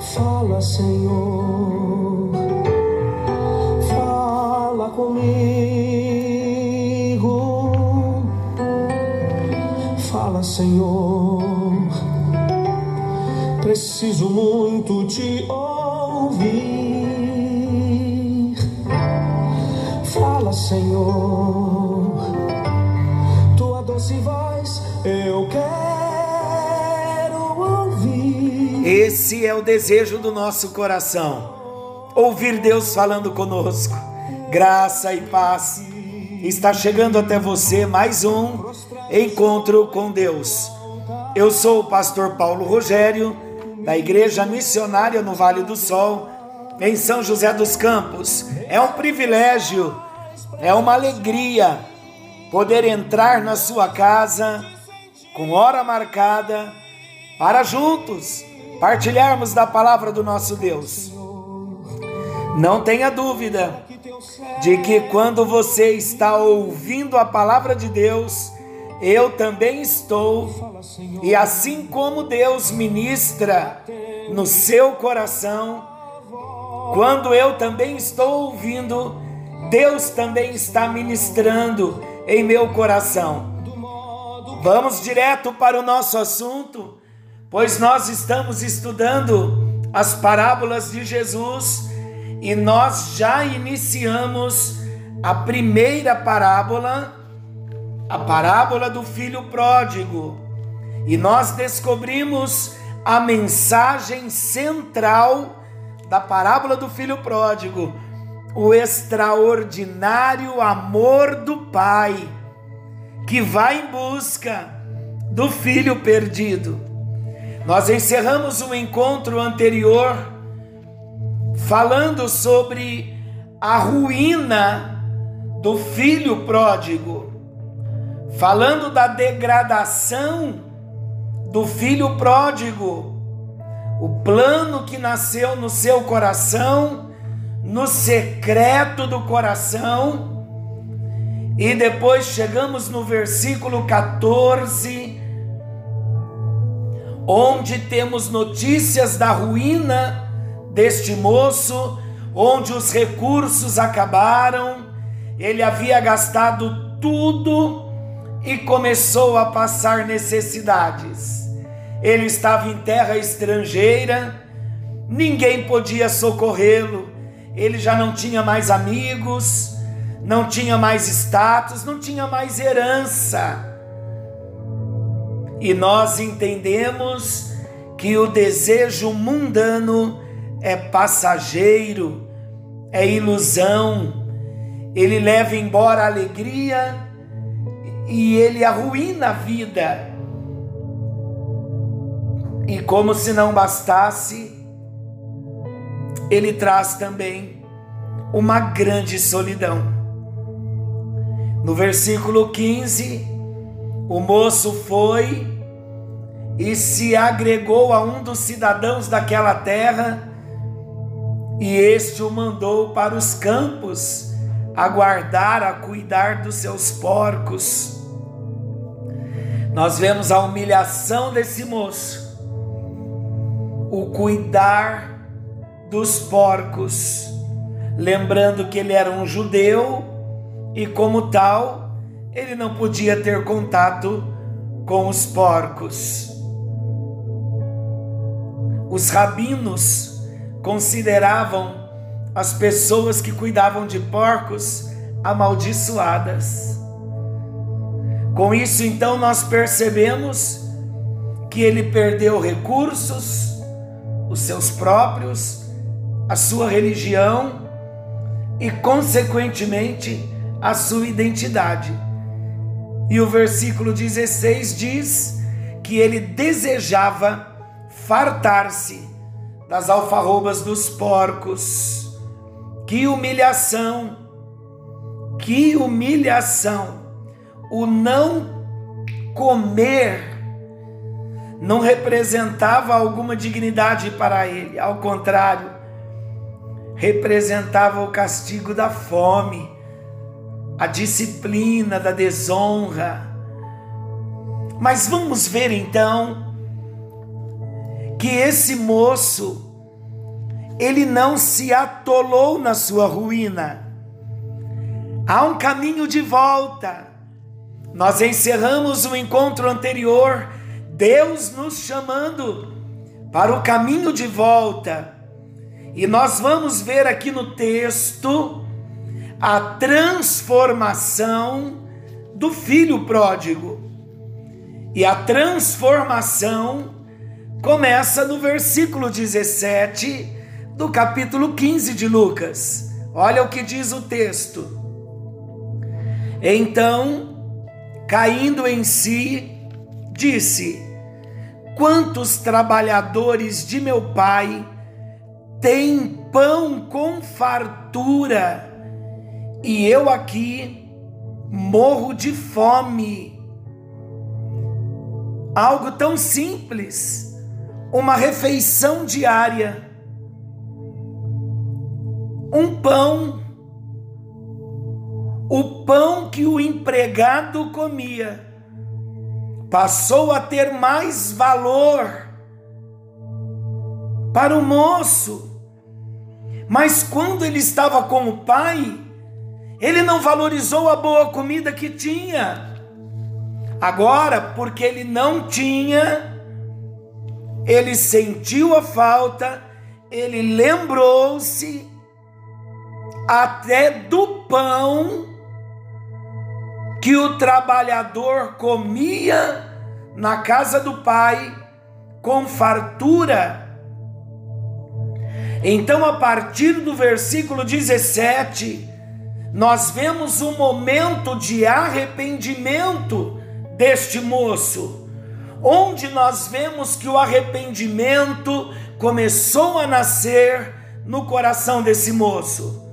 Fala, Senhor, fala comigo. Fala, Senhor, preciso muito te ouvir. Esse é o desejo do nosso coração. Ouvir Deus falando conosco. Graça e paz. Está chegando até você mais um encontro com Deus. Eu sou o pastor Paulo Rogério, da Igreja Missionária no Vale do Sol, em São José dos Campos. É um privilégio, é uma alegria poder entrar na sua casa com hora marcada para juntos partilharmos da palavra do nosso Deus. Não tenha dúvida de que quando você está ouvindo a palavra de Deus, eu também estou, e assim como Deus ministra no seu coração, quando eu também estou ouvindo, Deus também está ministrando em meu coração. Vamos direto para o nosso assunto pois nós estamos estudando as parábolas de Jesus e nós já iniciamos a primeira parábola, a parábola do filho pródigo, e nós descobrimos a mensagem central da parábola do filho pródigo, o extraordinário amor do pai que vai em busca do filho perdido. Nós encerramos o encontro anterior falando sobre a ruína do filho pródigo, falando da degradação do filho pródigo, o plano que nasceu no seu coração, no secreto do coração, e depois chegamos no versículo 14 onde temos notícias da ruína deste moço, onde os recursos acabaram, ele havia gastado tudo e começou a passar necessidades. Ele estava em terra estrangeira, ninguém podia socorrê-lo, ele já não tinha mais amigos, não tinha mais status, não tinha mais herança e nós entendemos que o desejo mundano é passageiro, é ilusão, ele leva embora a alegria e ele arruína a vida. E como se não bastasse, ele traz também uma grande solidão. No versículo 15, o moço foi e se agregou a um dos cidadãos daquela terra, e este o mandou para os campos a guardar, a cuidar dos seus porcos. Nós vemos a humilhação desse moço, o cuidar dos porcos, lembrando que ele era um judeu e, como tal, ele não podia ter contato com os porcos. Os rabinos consideravam as pessoas que cuidavam de porcos amaldiçoadas. Com isso, então, nós percebemos que ele perdeu recursos, os seus próprios, a sua religião e, consequentemente, a sua identidade. E o versículo 16 diz que ele desejava fartar-se das alfarrobas dos porcos. Que humilhação! Que humilhação! O não comer não representava alguma dignidade para ele, ao contrário, representava o castigo da fome, a disciplina da desonra. Mas vamos ver então que esse moço ele não se atolou na sua ruína. Há um caminho de volta. Nós encerramos o encontro anterior, Deus nos chamando para o caminho de volta. E nós vamos ver aqui no texto a transformação do filho pródigo. E a transformação começa no versículo 17 do capítulo 15 de Lucas. Olha o que diz o texto. Então, caindo em si, disse: Quantos trabalhadores de meu pai têm pão com fartura, e eu aqui morro de fome. Algo tão simples, uma refeição diária um pão, o pão que o empregado comia, passou a ter mais valor para o moço. Mas quando ele estava com o pai, ele não valorizou a boa comida que tinha. Agora, porque ele não tinha, ele sentiu a falta, ele lembrou-se até do pão que o trabalhador comia na casa do pai com fartura. Então, a partir do versículo 17, nós vemos um momento de arrependimento deste moço, onde nós vemos que o arrependimento começou a nascer no coração desse moço.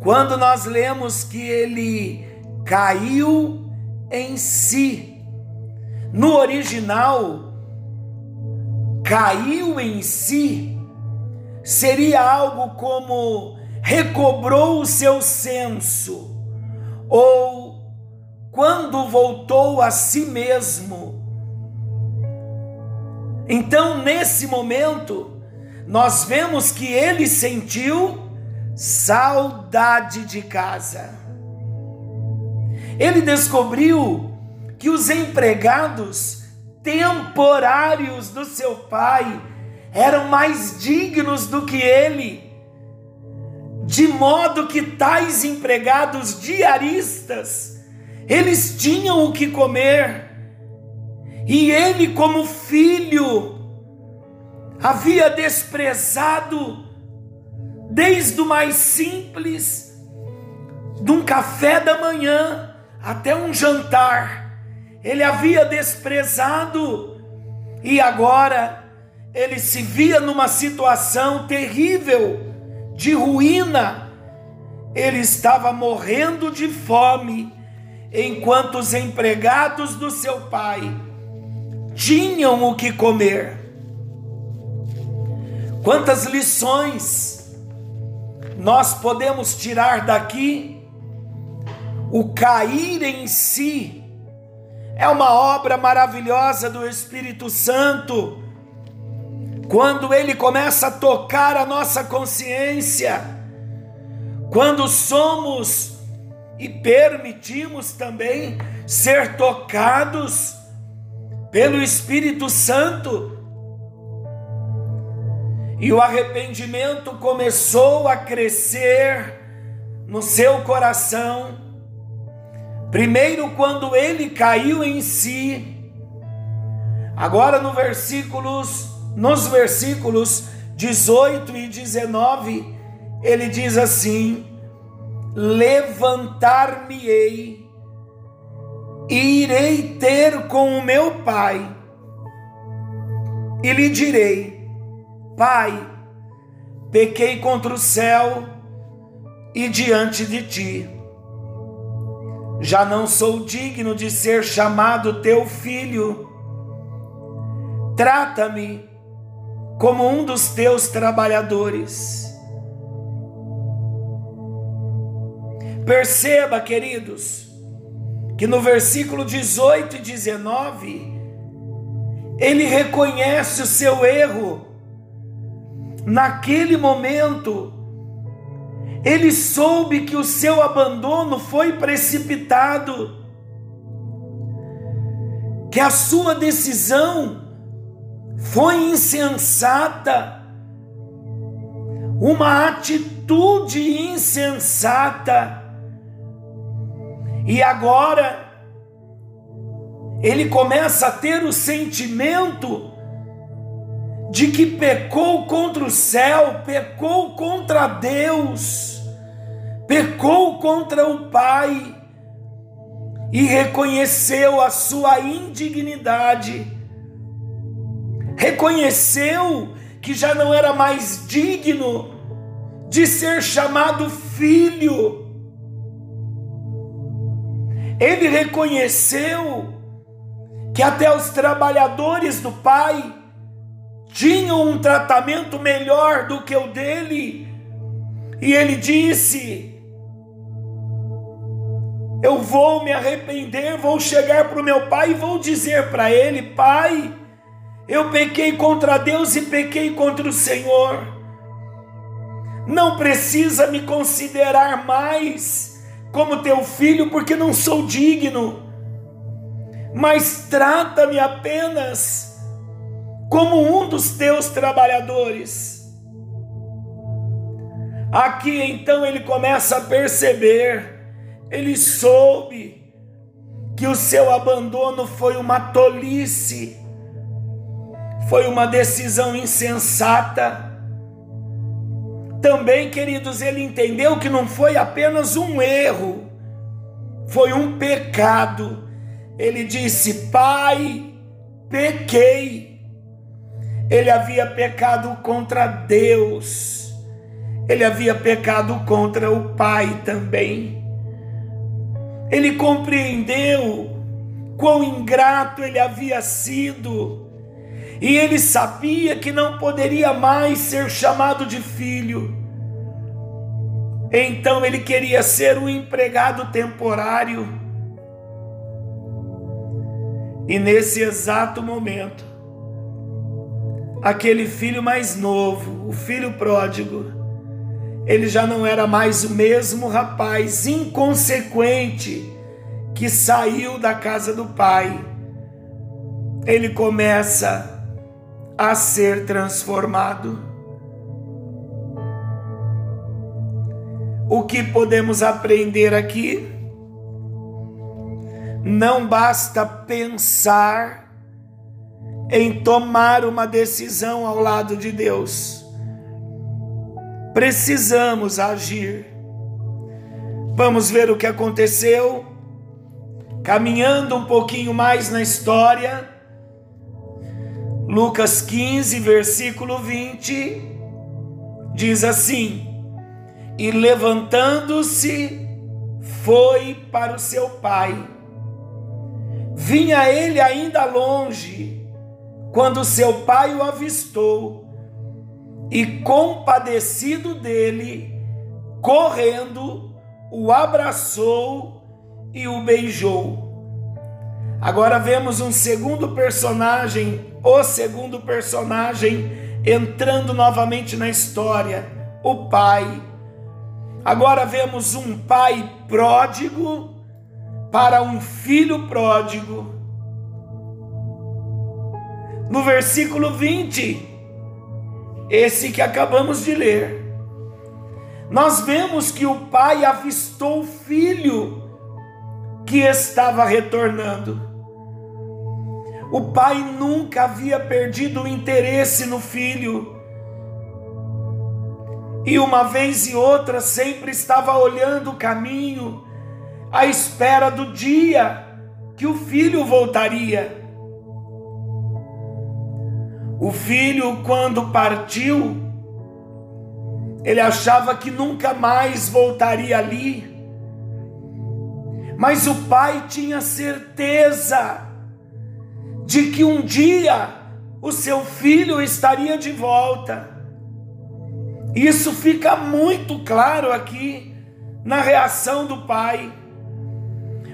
Quando nós lemos que ele caiu em si, no original, caiu em si, seria algo como recobrou o seu senso, ou quando voltou a si mesmo. Então, nesse momento, nós vemos que ele sentiu saudade de casa. Ele descobriu que os empregados temporários do seu pai eram mais dignos do que ele, de modo que tais empregados diaristas, eles tinham o que comer, e ele, como filho, havia desprezado desde o mais simples, de um café da manhã até um jantar, ele havia desprezado e agora ele se via numa situação terrível de ruína. Ele estava morrendo de fome, enquanto os empregados do seu pai tinham o que comer. Quantas lições nós podemos tirar daqui o cair em si. É uma obra maravilhosa do Espírito Santo. Quando ele começa a tocar a nossa consciência, quando somos e permitimos também ser tocados pelo Espírito Santo, e o arrependimento começou a crescer no seu coração. Primeiro, quando ele caiu em si, agora no versículos, nos versículos 18 e 19, ele diz assim: Levantar-me-ei e irei ter com o meu pai, e lhe direi: Pai, pequei contra o céu e diante de ti. Já não sou digno de ser chamado teu filho. Trata-me como um dos teus trabalhadores. Perceba, queridos, que no versículo 18 e 19, ele reconhece o seu erro. Naquele momento, ele soube que o seu abandono foi precipitado, que a sua decisão foi insensata, uma atitude insensata. E agora ele começa a ter o sentimento de que pecou contra o céu, pecou contra Deus, pecou contra o Pai e reconheceu a sua indignidade reconheceu que já não era mais digno de ser chamado filho. Ele reconheceu que até os trabalhadores do pai tinham um tratamento melhor do que o dele, e ele disse: Eu vou me arrepender, vou chegar para o meu pai e vou dizer para ele: Pai, eu pequei contra Deus e pequei contra o Senhor. Não precisa me considerar mais como teu filho, porque não sou digno, mas trata-me apenas como um dos teus trabalhadores. Aqui então ele começa a perceber, ele soube que o seu abandono foi uma tolice foi uma decisão insensata. Também, queridos, ele entendeu que não foi apenas um erro, foi um pecado. Ele disse: Pai, pequei. Ele havia pecado contra Deus, ele havia pecado contra o Pai também. Ele compreendeu quão ingrato ele havia sido e ele sabia que não poderia mais ser chamado de filho. Então ele queria ser um empregado temporário. E nesse exato momento, aquele filho mais novo, o filho pródigo, ele já não era mais o mesmo rapaz inconsequente que saiu da casa do pai. Ele começa a ser transformado. O que podemos aprender aqui? Não basta pensar em tomar uma decisão ao lado de Deus. Precisamos agir. Vamos ver o que aconteceu. Caminhando um pouquinho mais na história, Lucas 15, versículo 20, diz assim: E levantando-se, foi para o seu pai. Vinha ele ainda longe, quando seu pai o avistou, e compadecido dele, correndo, o abraçou e o beijou. Agora vemos um segundo personagem o segundo personagem entrando novamente na história, o pai. Agora vemos um pai pródigo para um filho pródigo. No versículo 20, esse que acabamos de ler, nós vemos que o pai avistou o filho que estava retornando. O pai nunca havia perdido o interesse no filho. E uma vez e outra sempre estava olhando o caminho, à espera do dia que o filho voltaria. O filho, quando partiu, ele achava que nunca mais voltaria ali. Mas o pai tinha certeza de que um dia o seu filho estaria de volta. Isso fica muito claro aqui na reação do pai.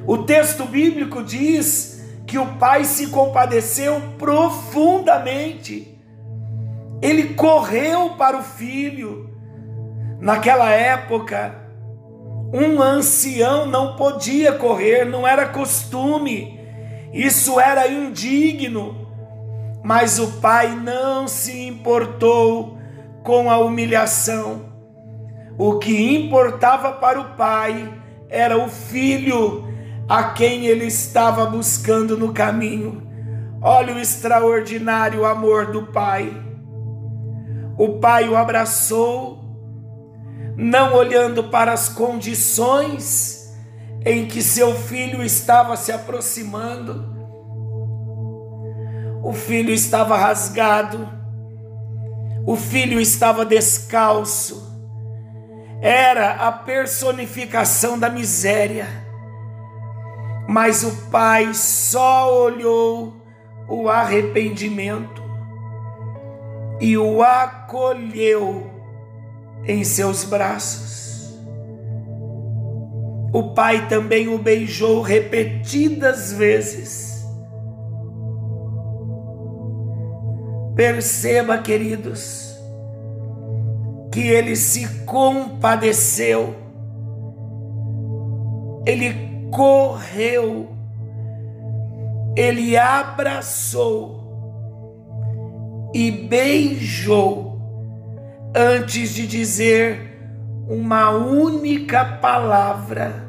O texto bíblico diz que o pai se compadeceu profundamente. Ele correu para o filho. Naquela época, um ancião não podia correr, não era costume, isso era indigno. Mas o pai não se importou com a humilhação. O que importava para o pai era o filho a quem ele estava buscando no caminho. Olha o extraordinário amor do pai. O pai o abraçou, não olhando para as condições em que seu filho estava se aproximando. O filho estava rasgado, o filho estava descalço, era a personificação da miséria mas o pai só olhou o arrependimento e o acolheu em seus braços. O pai também o beijou repetidas vezes. Perceba, queridos, que ele se compadeceu, ele correu, ele abraçou e beijou antes de dizer uma única palavra.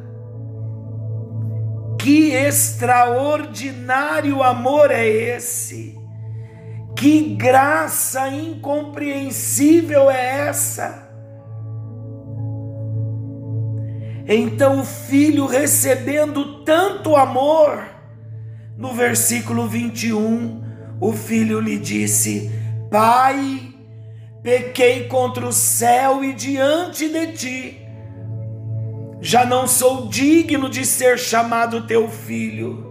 Que extraordinário amor é esse! Que graça incompreensível é essa! Então o filho recebendo tanto amor, no versículo 21, o filho lhe disse: Pai, pequei contra o céu e diante de ti. Já não sou digno de ser chamado teu filho.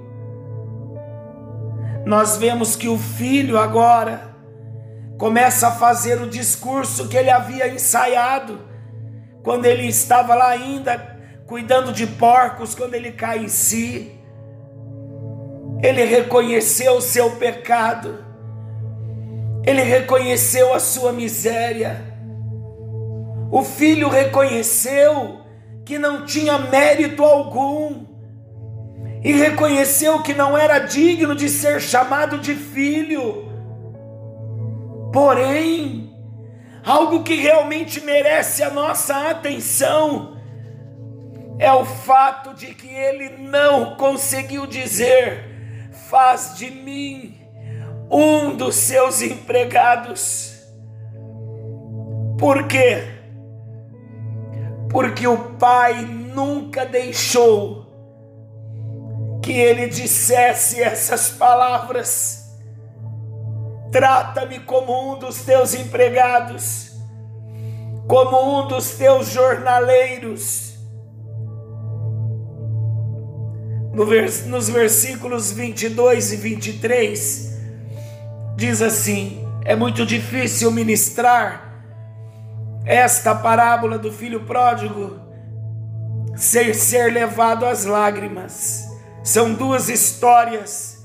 Nós vemos que o filho agora começa a fazer o discurso que ele havia ensaiado quando ele estava lá ainda cuidando de porcos quando ele cai em si. Ele reconheceu o seu pecado, ele reconheceu a sua miséria. O filho reconheceu que não tinha mérito algum e reconheceu que não era digno de ser chamado de filho. Porém, algo que realmente merece a nossa atenção é o fato de que ele não conseguiu dizer: faz de mim um dos seus empregados. Por quê? Porque o pai nunca deixou que ele dissesse essas palavras. Trata-me como um dos teus empregados, como um dos teus jornaleiros nos versículos 22 e 23, diz assim: é muito difícil ministrar esta parábola do filho pródigo sem ser levado às lágrimas. São duas histórias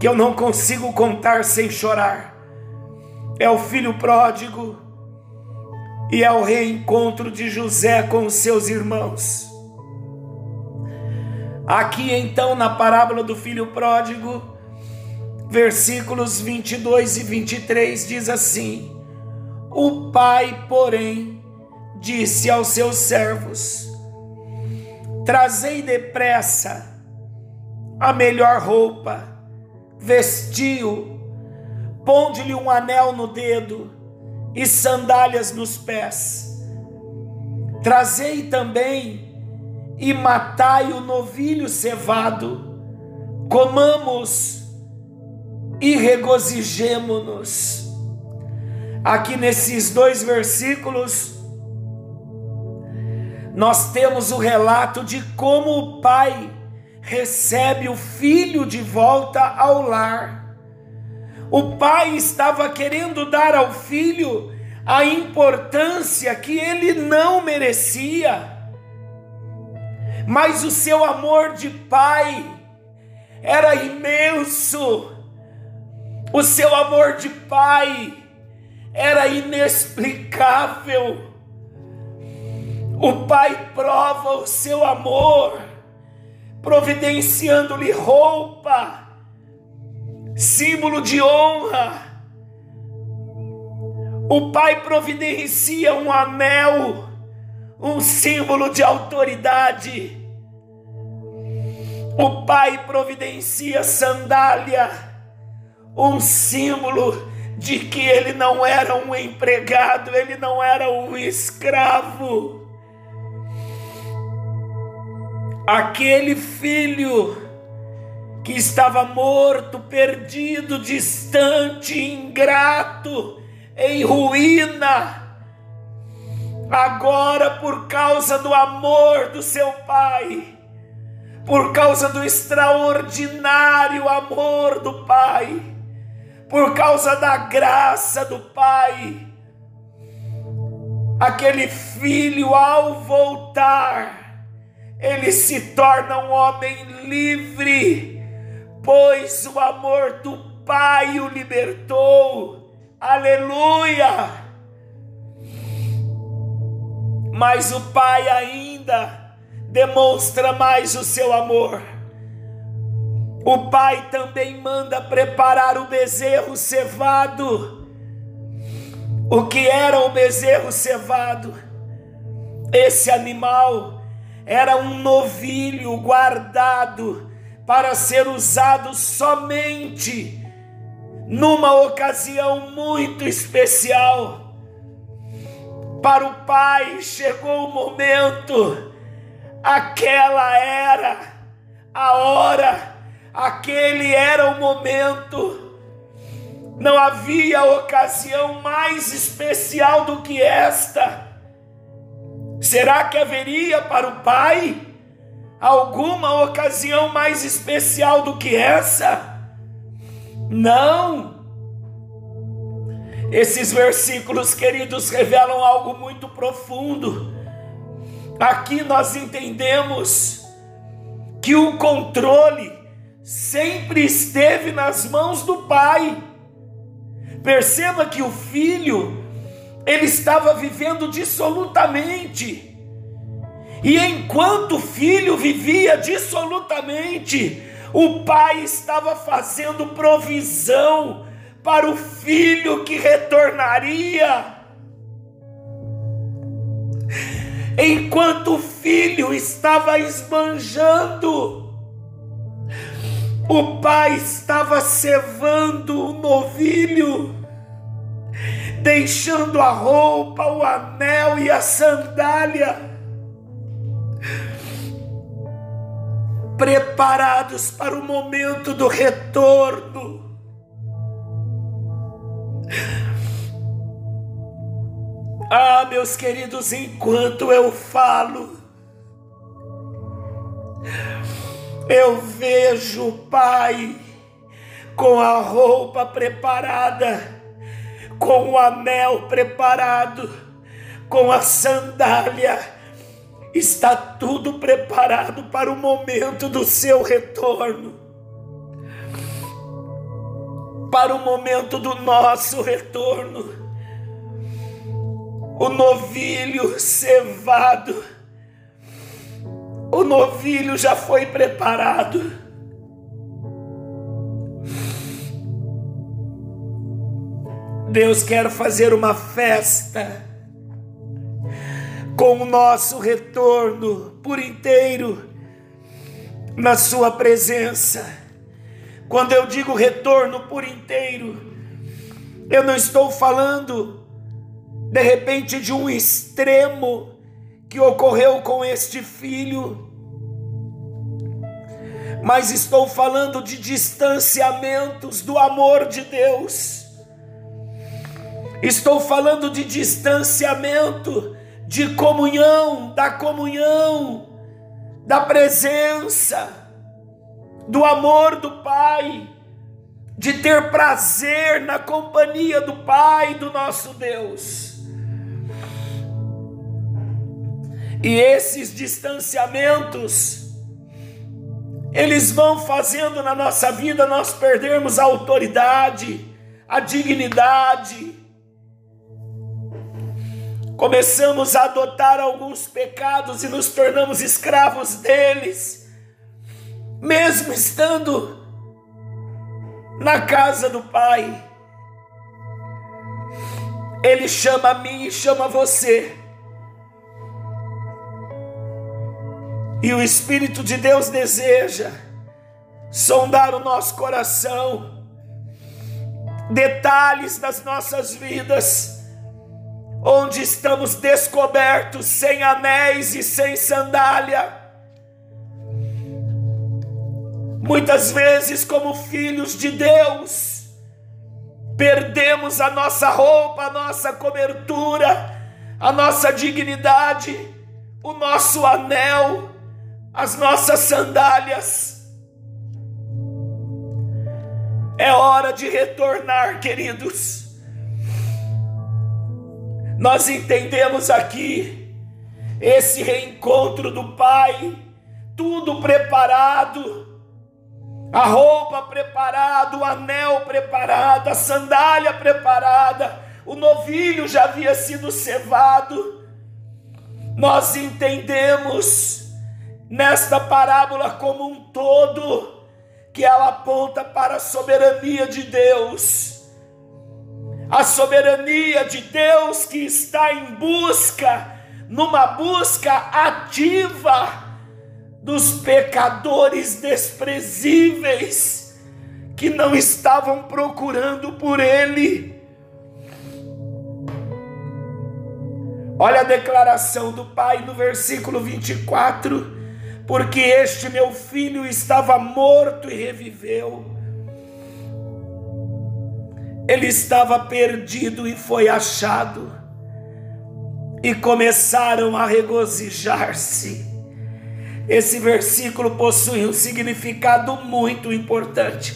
que eu não consigo contar sem chorar. É o filho pródigo e é o reencontro de José com os seus irmãos. Aqui então na parábola do filho pródigo, versículos 22 e 23 diz assim: O pai, porém, disse aos seus servos: Trazei depressa a melhor roupa, vestiu, ponde-lhe um anel no dedo e sandálias nos pés. Trazei também e matai o novilho cevado, comamos e regozijemo-nos. Aqui nesses dois versículos, nós temos o relato de como o pai recebe o filho de volta ao lar. O pai estava querendo dar ao filho a importância que ele não merecia mas o seu amor de pai era imenso, o seu amor de pai era inexplicável. O pai prova o seu amor, providenciando-lhe roupa, símbolo de honra. O pai providencia um anel, um símbolo de autoridade. O pai providencia sandália, um símbolo de que ele não era um empregado, ele não era um escravo. Aquele filho que estava morto, perdido, distante, ingrato, em ruína, agora por causa do amor do seu pai, por causa do extraordinário amor do pai, por causa da graça do pai, aquele filho ao voltar, ele se torna um homem livre, pois o amor do Pai o libertou. Aleluia! Mas o Pai ainda demonstra mais o seu amor. O Pai também manda preparar o bezerro cevado. O que era o bezerro cevado? Esse animal era um novilho guardado para ser usado somente numa ocasião muito especial. Para o pai chegou o momento, aquela era a hora, aquele era o momento. Não havia ocasião mais especial do que esta Será que haveria para o Pai alguma ocasião mais especial do que essa? Não. Esses versículos, queridos, revelam algo muito profundo. Aqui nós entendemos que o controle sempre esteve nas mãos do Pai. Perceba que o filho ele estava vivendo dissolutamente. E enquanto o filho vivia dissolutamente, o pai estava fazendo provisão para o filho que retornaria. Enquanto o filho estava esbanjando, o pai estava cevando o novilho deixando a roupa, o anel e a sandália, preparados para o momento do retorno. Ah, meus queridos, enquanto eu falo, eu vejo o Pai com a roupa preparada com o anel preparado, com a sandália, está tudo preparado para o momento do seu retorno, para o momento do nosso retorno. O novilho cevado, o novilho já foi preparado Deus quer fazer uma festa com o nosso retorno por inteiro na Sua presença. Quando eu digo retorno por inteiro, eu não estou falando de repente de um extremo que ocorreu com este filho, mas estou falando de distanciamentos do amor de Deus Estou falando de distanciamento, de comunhão, da comunhão, da presença, do amor do Pai, de ter prazer na companhia do Pai, do nosso Deus. E esses distanciamentos, eles vão fazendo na nossa vida nós perdermos a autoridade, a dignidade. Começamos a adotar alguns pecados e nos tornamos escravos deles, mesmo estando na casa do Pai. Ele chama a mim e chama você E o Espírito de Deus deseja sondar o nosso coração, detalhes das nossas vidas, onde estamos descobertos, sem anéis e sem sandália. Muitas vezes, como filhos de Deus, perdemos a nossa roupa, a nossa cobertura, a nossa dignidade, o nosso anel as nossas sandálias. É hora de retornar, queridos. Nós entendemos aqui esse reencontro do Pai, tudo preparado, a roupa preparada, o anel preparado, a sandália preparada, o novilho já havia sido cevado. Nós entendemos nesta parábola como um todo, que ela aponta para a soberania de Deus. A soberania de Deus que está em busca, numa busca ativa dos pecadores desprezíveis que não estavam procurando por Ele. Olha a declaração do Pai no versículo 24 porque este meu filho estava morto e reviveu. Ele estava perdido e foi achado. E começaram a regozijar-se. Esse versículo possui um significado muito importante,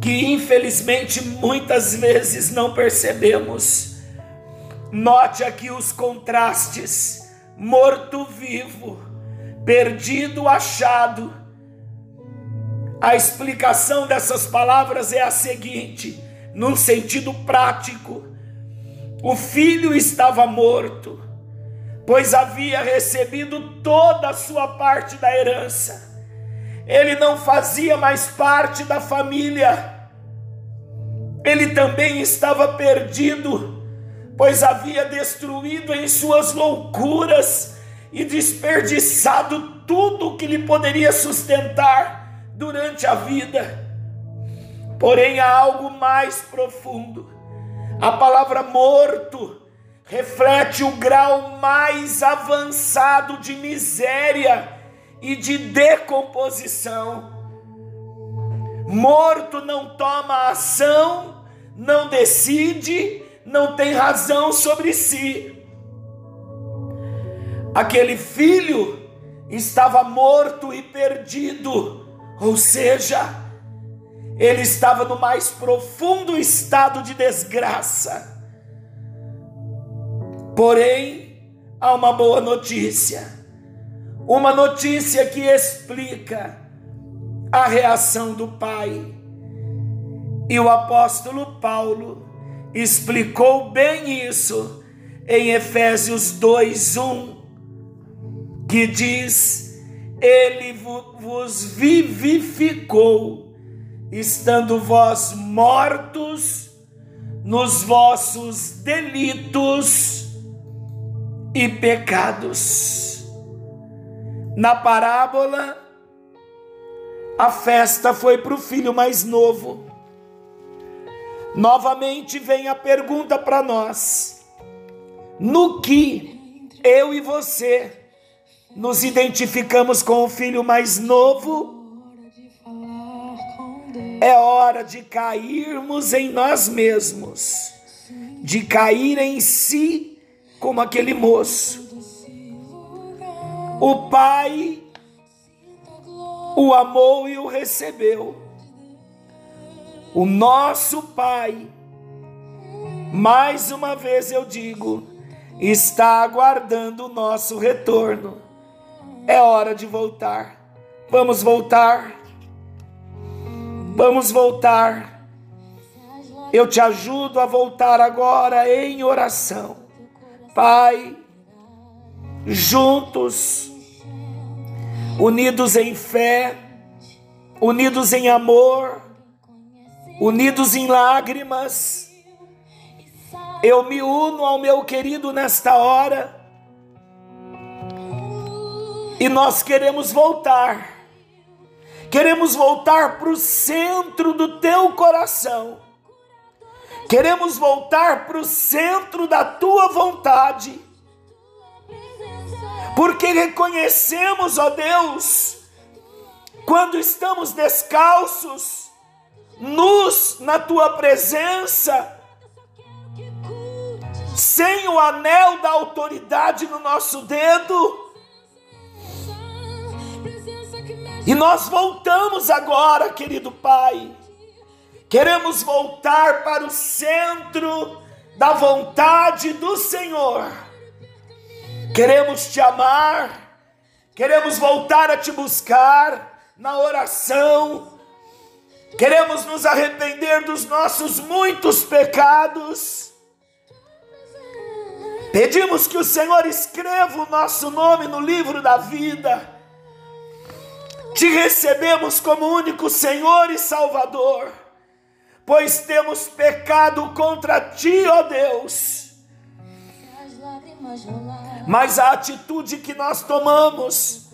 que infelizmente muitas vezes não percebemos. Note aqui os contrastes: morto-vivo perdido, achado. A explicação dessas palavras é a seguinte, num sentido prático: o filho estava morto, pois havia recebido toda a sua parte da herança. Ele não fazia mais parte da família. Ele também estava perdido, pois havia destruído em suas loucuras e desperdiçado tudo o que lhe poderia sustentar durante a vida. Porém, há algo mais profundo. A palavra morto reflete o grau mais avançado de miséria e de decomposição. Morto não toma ação, não decide, não tem razão sobre si. Aquele filho estava morto e perdido, ou seja, ele estava no mais profundo estado de desgraça. Porém, há uma boa notícia, uma notícia que explica a reação do pai. E o apóstolo Paulo explicou bem isso em Efésios 2:1 que diz: Ele vos vivificou, estando vós mortos nos vossos delitos e pecados. Na parábola, a festa foi para o filho mais novo. Novamente vem a pergunta para nós: no que eu e você nos identificamos com o filho mais novo, é hora de cairmos em nós mesmos, de cair em si como aquele moço. O pai o amou e o recebeu. O nosso pai, mais uma vez eu digo, está aguardando o nosso retorno. É hora de voltar. Vamos voltar. Vamos voltar. Eu te ajudo a voltar agora em oração. Pai, juntos, unidos em fé, unidos em amor, unidos em lágrimas, eu me uno ao meu querido nesta hora e nós queremos voltar, queremos voltar para o centro do teu coração, queremos voltar para o centro da tua vontade, porque reconhecemos, ó Deus, quando estamos descalços, nus na tua presença, sem o anel da autoridade no nosso dedo. E nós voltamos agora, querido Pai. Queremos voltar para o centro da vontade do Senhor. Queremos te amar, queremos voltar a te buscar na oração, queremos nos arrepender dos nossos muitos pecados Pedimos que o Senhor escreva o nosso nome no livro da vida. Te recebemos como único Senhor e Salvador, pois temos pecado contra ti, ó Deus. Mas a atitude que nós tomamos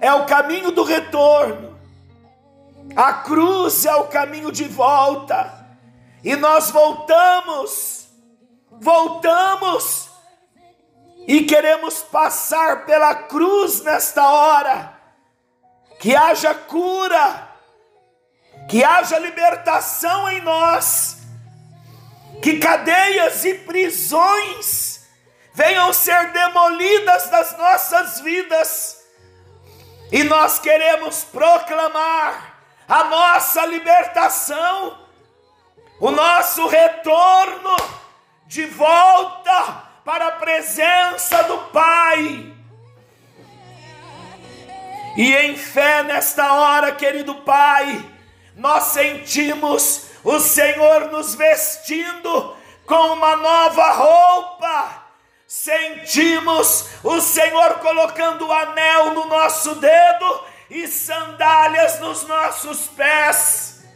é o caminho do retorno. A cruz é o caminho de volta. E nós voltamos, voltamos e queremos passar pela cruz nesta hora. Que haja cura, que haja libertação em nós, que cadeias e prisões venham ser demolidas das nossas vidas, e nós queremos proclamar a nossa libertação, o nosso retorno de volta para a presença do Pai. E em fé nesta hora, querido Pai, nós sentimos o Senhor nos vestindo com uma nova roupa. Sentimos o Senhor colocando o anel no nosso dedo e sandálias nos nossos pés.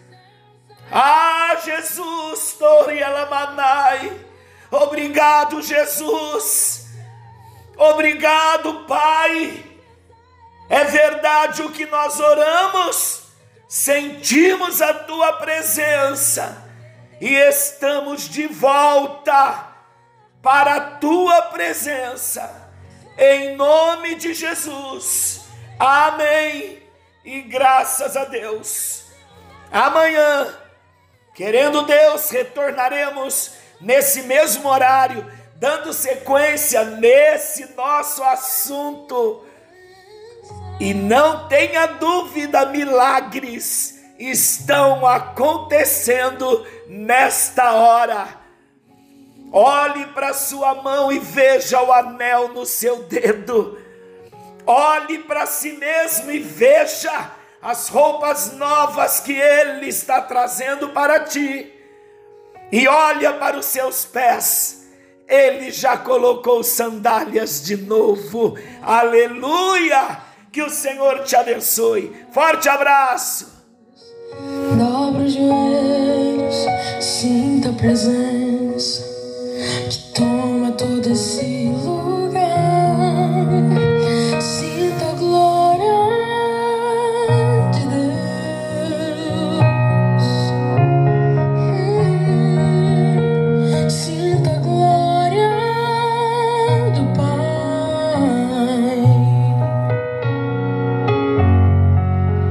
Ah, Jesus, Tori Alamanai. Obrigado, Jesus. Obrigado, Pai. É verdade o que nós oramos, sentimos a tua presença e estamos de volta para a tua presença, em nome de Jesus. Amém. E graças a Deus. Amanhã, querendo Deus, retornaremos nesse mesmo horário, dando sequência nesse nosso assunto. E não tenha dúvida, milagres estão acontecendo nesta hora. Olhe para sua mão e veja o anel no seu dedo. Olhe para si mesmo e veja as roupas novas que Ele está trazendo para ti e olha para os seus pés, ele já colocou sandálias de novo. Aleluia! Que o Senhor te abençoe. Forte abraço. Dobra os joelhos, sinta a presença